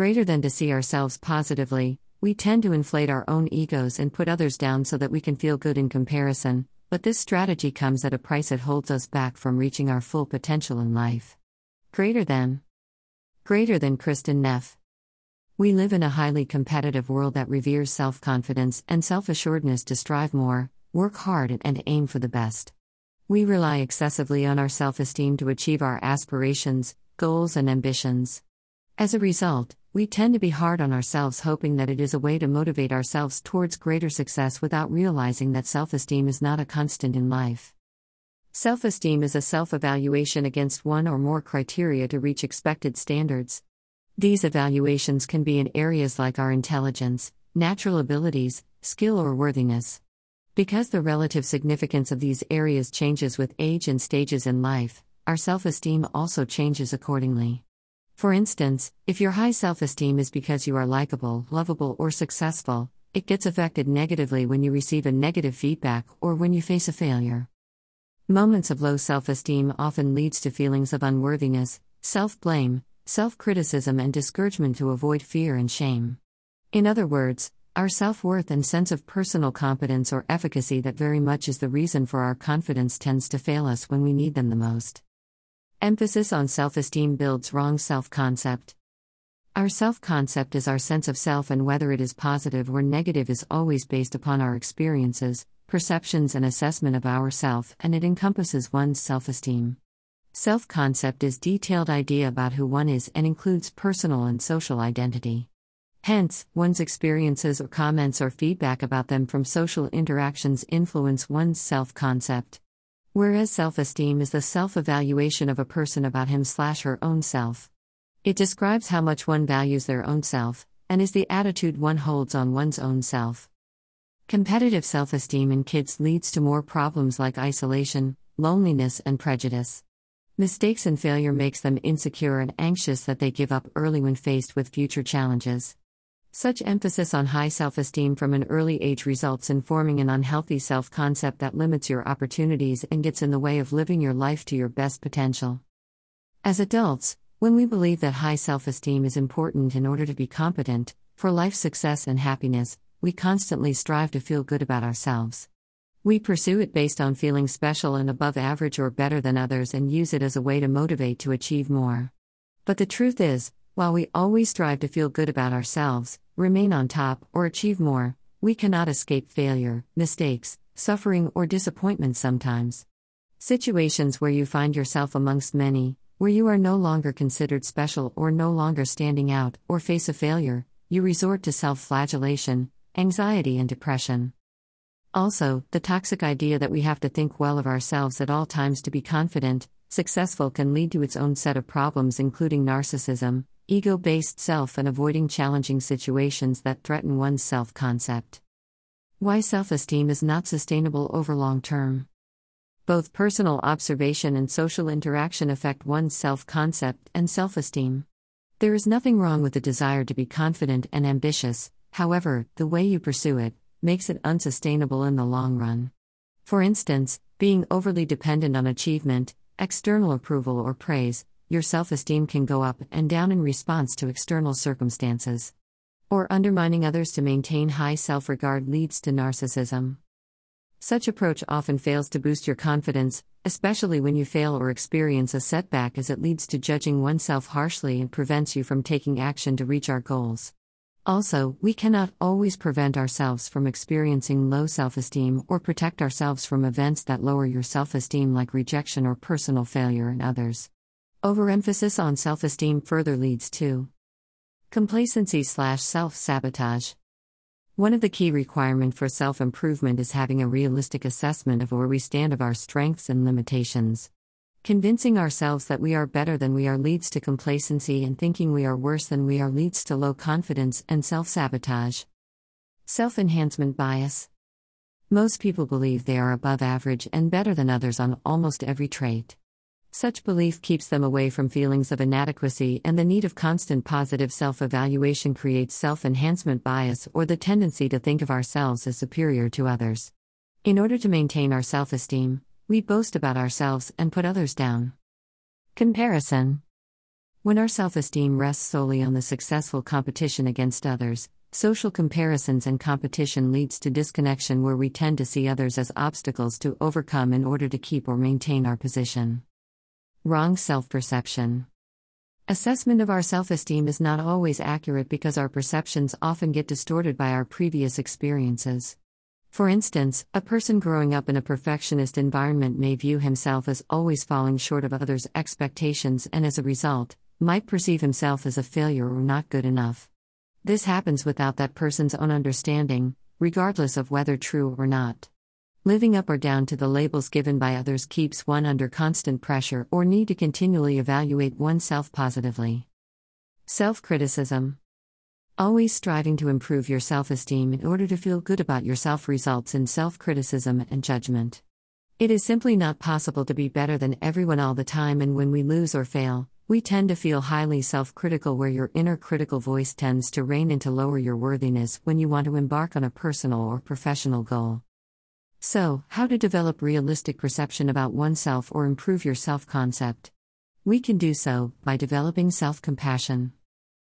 Greater than to see ourselves positively, we tend to inflate our own egos and put others down so that we can feel good in comparison, but this strategy comes at a price it holds us back from reaching our full potential in life. Greater than. Greater than Kristin Neff. We live in a highly competitive world that reveres self confidence and self assuredness to strive more, work hard, and aim for the best. We rely excessively on our self esteem to achieve our aspirations, goals, and ambitions. As a result, we tend to be hard on ourselves, hoping that it is a way to motivate ourselves towards greater success without realizing that self esteem is not a constant in life. Self esteem is a self evaluation against one or more criteria to reach expected standards. These evaluations can be in areas like our intelligence, natural abilities, skill, or worthiness. Because the relative significance of these areas changes with age and stages in life, our self esteem also changes accordingly. For instance, if your high self esteem is because you are likable, lovable, or successful, it gets affected negatively when you receive a negative feedback or when you face a failure. Moments of low self esteem often leads to feelings of unworthiness, self blame, self criticism, and discouragement to avoid fear and shame. In other words, our self worth and sense of personal competence or efficacy that very much is the reason for our confidence tends to fail us when we need them the most. Emphasis on self esteem builds wrong self concept. Our self concept is our sense of self, and whether it is positive or negative is always based upon our experiences, perceptions, and assessment of ourself, and it encompasses one's self esteem. Self concept is detailed idea about who one is and includes personal and social identity. Hence, one's experiences or comments or feedback about them from social interactions influence one's self concept. Whereas self esteem is the self evaluation of a person about him slash her own self. It describes how much one values their own self, and is the attitude one holds on one's own self. Competitive self esteem in kids leads to more problems like isolation, loneliness, and prejudice. Mistakes and failure makes them insecure and anxious that they give up early when faced with future challenges. Such emphasis on high self esteem from an early age results in forming an unhealthy self concept that limits your opportunities and gets in the way of living your life to your best potential. As adults, when we believe that high self esteem is important in order to be competent, for life success and happiness, we constantly strive to feel good about ourselves. We pursue it based on feeling special and above average or better than others and use it as a way to motivate to achieve more. But the truth is, while we always strive to feel good about ourselves, remain on top, or achieve more, we cannot escape failure, mistakes, suffering, or disappointment sometimes. Situations where you find yourself amongst many, where you are no longer considered special or no longer standing out, or face a failure, you resort to self flagellation, anxiety, and depression. Also, the toxic idea that we have to think well of ourselves at all times to be confident, successful can lead to its own set of problems, including narcissism, ego based self, and avoiding challenging situations that threaten one's self concept. Why self esteem is not sustainable over long term. Both personal observation and social interaction affect one's self concept and self esteem. There is nothing wrong with the desire to be confident and ambitious, however, the way you pursue it makes it unsustainable in the long run. For instance, being overly dependent on achievement, external approval, or praise your self esteem can go up and down in response to external circumstances. Or undermining others to maintain high self regard leads to narcissism. Such approach often fails to boost your confidence, especially when you fail or experience a setback, as it leads to judging oneself harshly and prevents you from taking action to reach our goals. Also, we cannot always prevent ourselves from experiencing low self esteem or protect ourselves from events that lower your self esteem, like rejection or personal failure in others. Overemphasis on self esteem further leads to complacency slash self sabotage. One of the key requirements for self improvement is having a realistic assessment of where we stand of our strengths and limitations. Convincing ourselves that we are better than we are leads to complacency, and thinking we are worse than we are leads to low confidence and self sabotage. Self enhancement bias. Most people believe they are above average and better than others on almost every trait. Such belief keeps them away from feelings of inadequacy, and the need of constant positive self evaluation creates self enhancement bias or the tendency to think of ourselves as superior to others. In order to maintain our self esteem, we boast about ourselves and put others down. Comparison When our self esteem rests solely on the successful competition against others, social comparisons and competition leads to disconnection where we tend to see others as obstacles to overcome in order to keep or maintain our position. Wrong self perception. Assessment of our self esteem is not always accurate because our perceptions often get distorted by our previous experiences. For instance, a person growing up in a perfectionist environment may view himself as always falling short of others' expectations and as a result, might perceive himself as a failure or not good enough. This happens without that person's own understanding, regardless of whether true or not. Living up or down to the labels given by others keeps one under constant pressure or need to continually evaluate oneself positively. Self criticism. Always striving to improve your self esteem in order to feel good about yourself results in self criticism and judgment. It is simply not possible to be better than everyone all the time, and when we lose or fail, we tend to feel highly self critical, where your inner critical voice tends to rein in to lower your worthiness when you want to embark on a personal or professional goal. So, how to develop realistic perception about oneself or improve your self concept? We can do so by developing self compassion.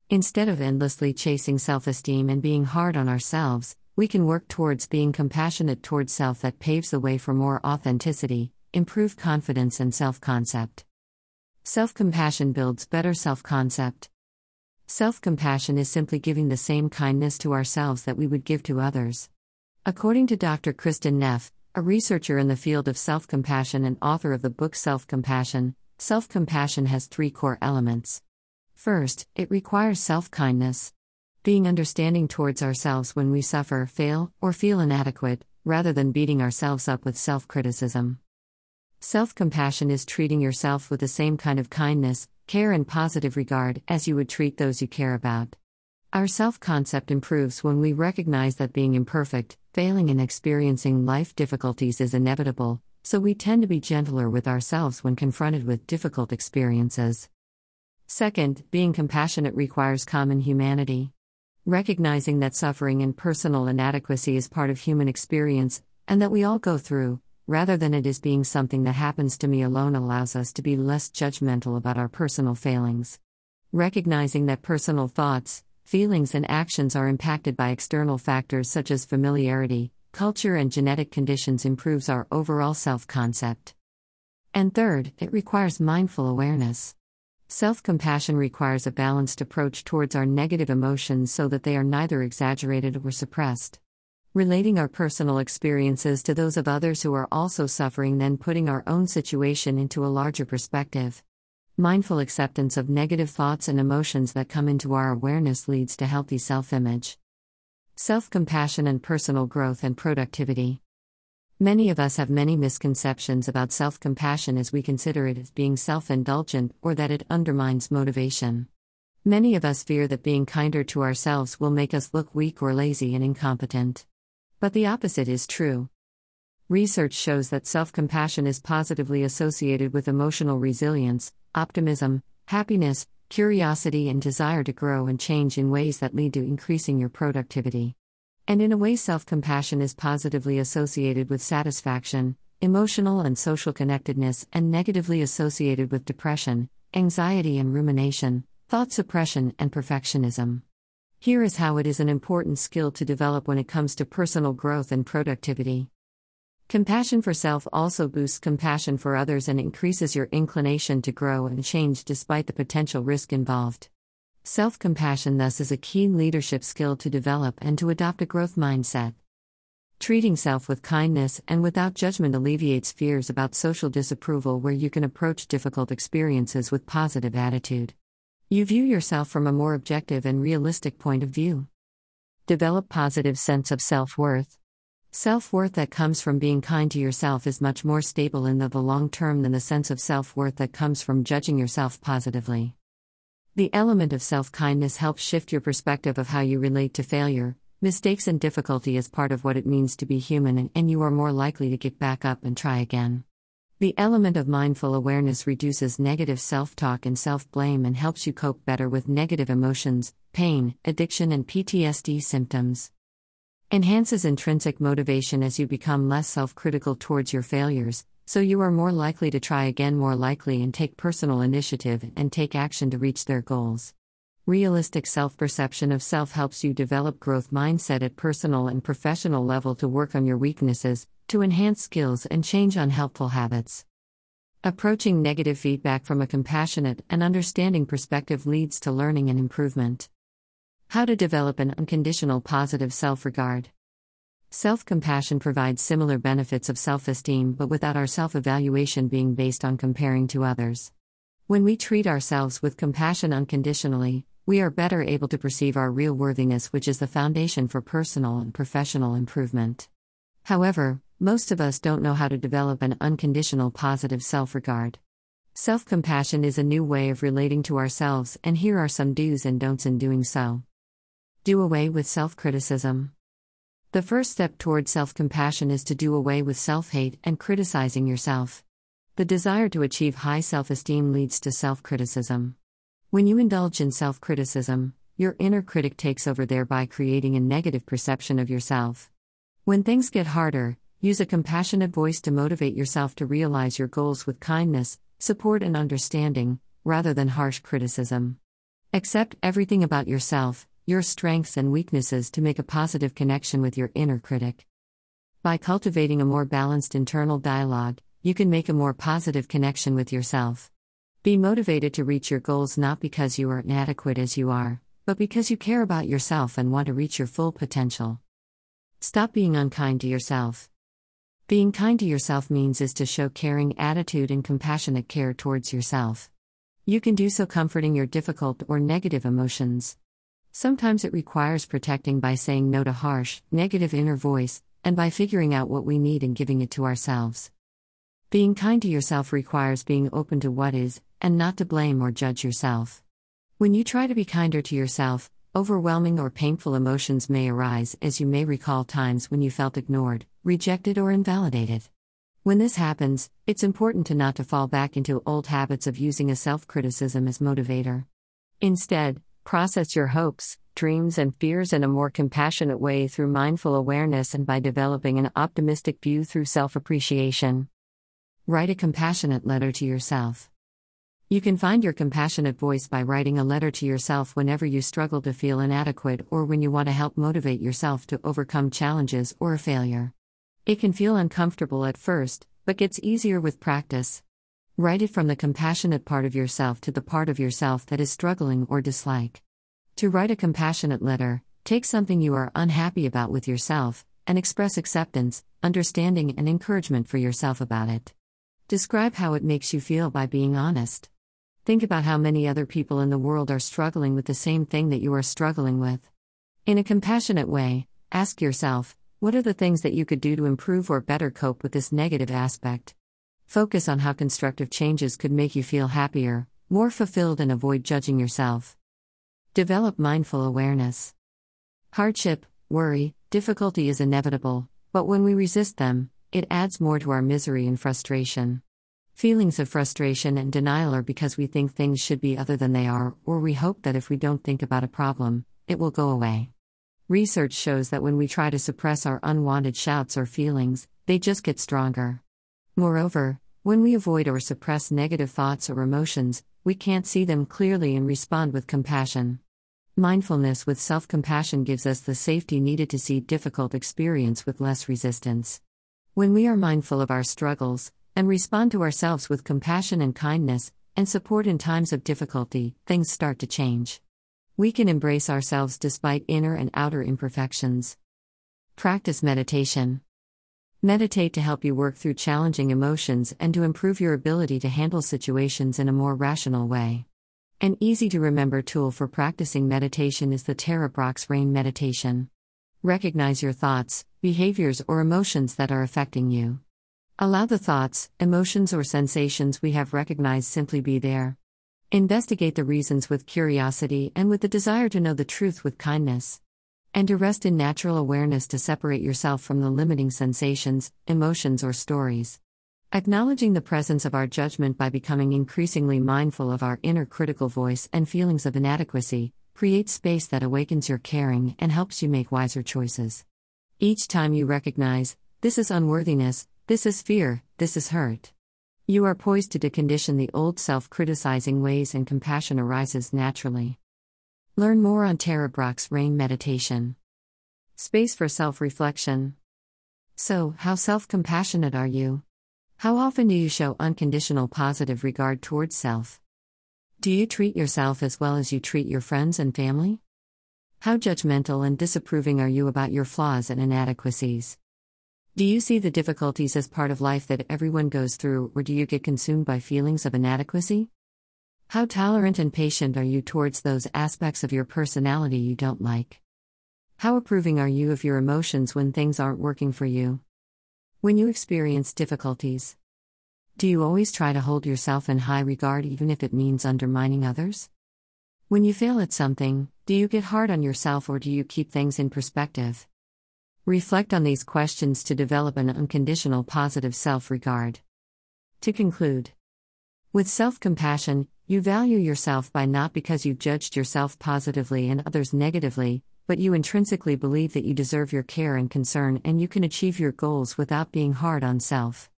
Instead of endlessly chasing self esteem and being hard on ourselves, we can work towards being compassionate towards self that paves the way for more authenticity, improved confidence, and self concept. Self compassion builds better self concept. Self compassion is simply giving the same kindness to ourselves that we would give to others. According to Dr. Kristin Neff, a researcher in the field of self compassion and author of the book Self Compassion, self compassion has three core elements. First, it requires self kindness. Being understanding towards ourselves when we suffer, fail, or feel inadequate, rather than beating ourselves up with self criticism. Self compassion is treating yourself with the same kind of kindness, care, and positive regard as you would treat those you care about. Our self concept improves when we recognize that being imperfect, failing, and experiencing life difficulties is inevitable, so we tend to be gentler with ourselves when confronted with difficult experiences. Second, being compassionate requires common humanity. Recognizing that suffering and personal inadequacy is part of human experience, and that we all go through, rather than it is being something that happens to me alone, allows us to be less judgmental about our personal failings. Recognizing that personal thoughts, feelings and actions are impacted by external factors such as familiarity, culture, and genetic conditions improves our overall self concept. And third, it requires mindful awareness. Self compassion requires a balanced approach towards our negative emotions so that they are neither exaggerated or suppressed. Relating our personal experiences to those of others who are also suffering, then putting our own situation into a larger perspective. Mindful acceptance of negative thoughts and emotions that come into our awareness leads to healthy self image. Self compassion and personal growth and productivity. Many of us have many misconceptions about self compassion as we consider it as being self indulgent or that it undermines motivation. Many of us fear that being kinder to ourselves will make us look weak or lazy and incompetent. But the opposite is true. Research shows that self compassion is positively associated with emotional resilience, optimism, happiness, curiosity, and desire to grow and change in ways that lead to increasing your productivity. And in a way, self compassion is positively associated with satisfaction, emotional and social connectedness, and negatively associated with depression, anxiety and rumination, thought suppression, and perfectionism. Here is how it is an important skill to develop when it comes to personal growth and productivity. Compassion for self also boosts compassion for others and increases your inclination to grow and change despite the potential risk involved. Self compassion, thus, is a key leadership skill to develop and to adopt a growth mindset. Treating self with kindness and without judgment alleviates fears about social disapproval, where you can approach difficult experiences with positive attitude. You view yourself from a more objective and realistic point of view. Develop positive sense of self-worth. Self worth that comes from being kind to yourself is much more stable in the, the long term than the sense of self worth that comes from judging yourself positively. The element of self kindness helps shift your perspective of how you relate to failure, mistakes, and difficulty as part of what it means to be human, and, and you are more likely to get back up and try again. The element of mindful awareness reduces negative self talk and self blame and helps you cope better with negative emotions, pain, addiction, and PTSD symptoms. Enhances intrinsic motivation as you become less self critical towards your failures, so you are more likely to try again, more likely, and take personal initiative and take action to reach their goals. Realistic self perception of self helps you develop growth mindset at personal and professional level to work on your weaknesses, to enhance skills and change unhelpful habits. Approaching negative feedback from a compassionate and understanding perspective leads to learning and improvement. How to develop an unconditional positive self regard. Self compassion provides similar benefits of self esteem, but without our self evaluation being based on comparing to others. When we treat ourselves with compassion unconditionally, we are better able to perceive our real worthiness, which is the foundation for personal and professional improvement. However, most of us don't know how to develop an unconditional positive self regard. Self compassion is a new way of relating to ourselves, and here are some do's and don'ts in doing so. Do away with self criticism. The first step toward self compassion is to do away with self hate and criticizing yourself. The desire to achieve high self esteem leads to self criticism. When you indulge in self criticism, your inner critic takes over, thereby creating a negative perception of yourself. When things get harder, use a compassionate voice to motivate yourself to realize your goals with kindness, support, and understanding, rather than harsh criticism. Accept everything about yourself, your strengths and weaknesses to make a positive connection with your inner critic. By cultivating a more balanced internal dialogue, you can make a more positive connection with yourself. Be motivated to reach your goals not because you are inadequate as you are, but because you care about yourself and want to reach your full potential. Stop being unkind to yourself. Being kind to yourself means is to show caring attitude and compassionate care towards yourself. You can do so comforting your difficult or negative emotions. Sometimes it requires protecting by saying no to harsh, negative inner voice, and by figuring out what we need and giving it to ourselves. Being kind to yourself requires being open to what is, and not to blame or judge yourself. When you try to be kinder to yourself, overwhelming or painful emotions may arise as you may recall times when you felt ignored, rejected, or invalidated. When this happens, it's important to not to fall back into old habits of using a self-criticism as motivator. Instead, process your hopes, dreams, and fears in a more compassionate way through mindful awareness and by developing an optimistic view through self-appreciation. Write a compassionate letter to yourself. You can find your compassionate voice by writing a letter to yourself whenever you struggle to feel inadequate or when you want to help motivate yourself to overcome challenges or a failure. It can feel uncomfortable at first, but gets easier with practice. Write it from the compassionate part of yourself to the part of yourself that is struggling or dislike. To write a compassionate letter, take something you are unhappy about with yourself and express acceptance, understanding, and encouragement for yourself about it. Describe how it makes you feel by being honest. Think about how many other people in the world are struggling with the same thing that you are struggling with. In a compassionate way, ask yourself what are the things that you could do to improve or better cope with this negative aspect? Focus on how constructive changes could make you feel happier, more fulfilled, and avoid judging yourself. Develop mindful awareness. Hardship, worry, difficulty is inevitable, but when we resist them, it adds more to our misery and frustration. Feelings of frustration and denial are because we think things should be other than they are, or we hope that if we don't think about a problem, it will go away. Research shows that when we try to suppress our unwanted shouts or feelings, they just get stronger. Moreover, when we avoid or suppress negative thoughts or emotions, we can't see them clearly and respond with compassion. Mindfulness with self compassion gives us the safety needed to see difficult experience with less resistance. When we are mindful of our struggles, and respond to ourselves with compassion and kindness, and support in times of difficulty, things start to change. We can embrace ourselves despite inner and outer imperfections. Practice meditation. Meditate to help you work through challenging emotions and to improve your ability to handle situations in a more rational way. An easy to remember tool for practicing meditation is the Tara Brach's Rain Meditation. Recognize your thoughts, behaviors, or emotions that are affecting you. Allow the thoughts, emotions, or sensations we have recognized simply be there. Investigate the reasons with curiosity and with the desire to know the truth with kindness. And to rest in natural awareness to separate yourself from the limiting sensations, emotions, or stories. Acknowledging the presence of our judgment by becoming increasingly mindful of our inner critical voice and feelings of inadequacy creates space that awakens your caring and helps you make wiser choices. Each time you recognize, this is unworthiness, This is fear, this is hurt. You are poised to decondition the old self criticizing ways, and compassion arises naturally. Learn more on Tara Brach's Rain Meditation. Space for self reflection. So, how self compassionate are you? How often do you show unconditional positive regard towards self? Do you treat yourself as well as you treat your friends and family? How judgmental and disapproving are you about your flaws and inadequacies? Do you see the difficulties as part of life that everyone goes through, or do you get consumed by feelings of inadequacy? How tolerant and patient are you towards those aspects of your personality you don't like? How approving are you of your emotions when things aren't working for you? When you experience difficulties, do you always try to hold yourself in high regard even if it means undermining others? When you fail at something, do you get hard on yourself or do you keep things in perspective? Reflect on these questions to develop an unconditional positive self regard. To conclude, with self compassion, you value yourself by not because you've judged yourself positively and others negatively, but you intrinsically believe that you deserve your care and concern and you can achieve your goals without being hard on self.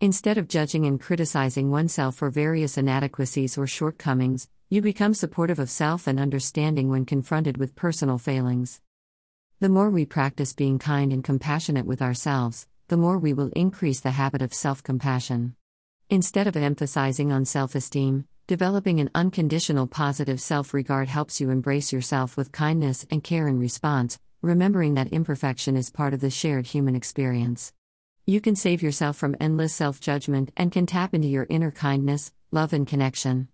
Instead of judging and criticizing oneself for various inadequacies or shortcomings, you become supportive of self and understanding when confronted with personal failings. The more we practice being kind and compassionate with ourselves, the more we will increase the habit of self compassion. Instead of emphasizing on self esteem, Developing an unconditional positive self regard helps you embrace yourself with kindness and care in response, remembering that imperfection is part of the shared human experience. You can save yourself from endless self judgment and can tap into your inner kindness, love, and connection.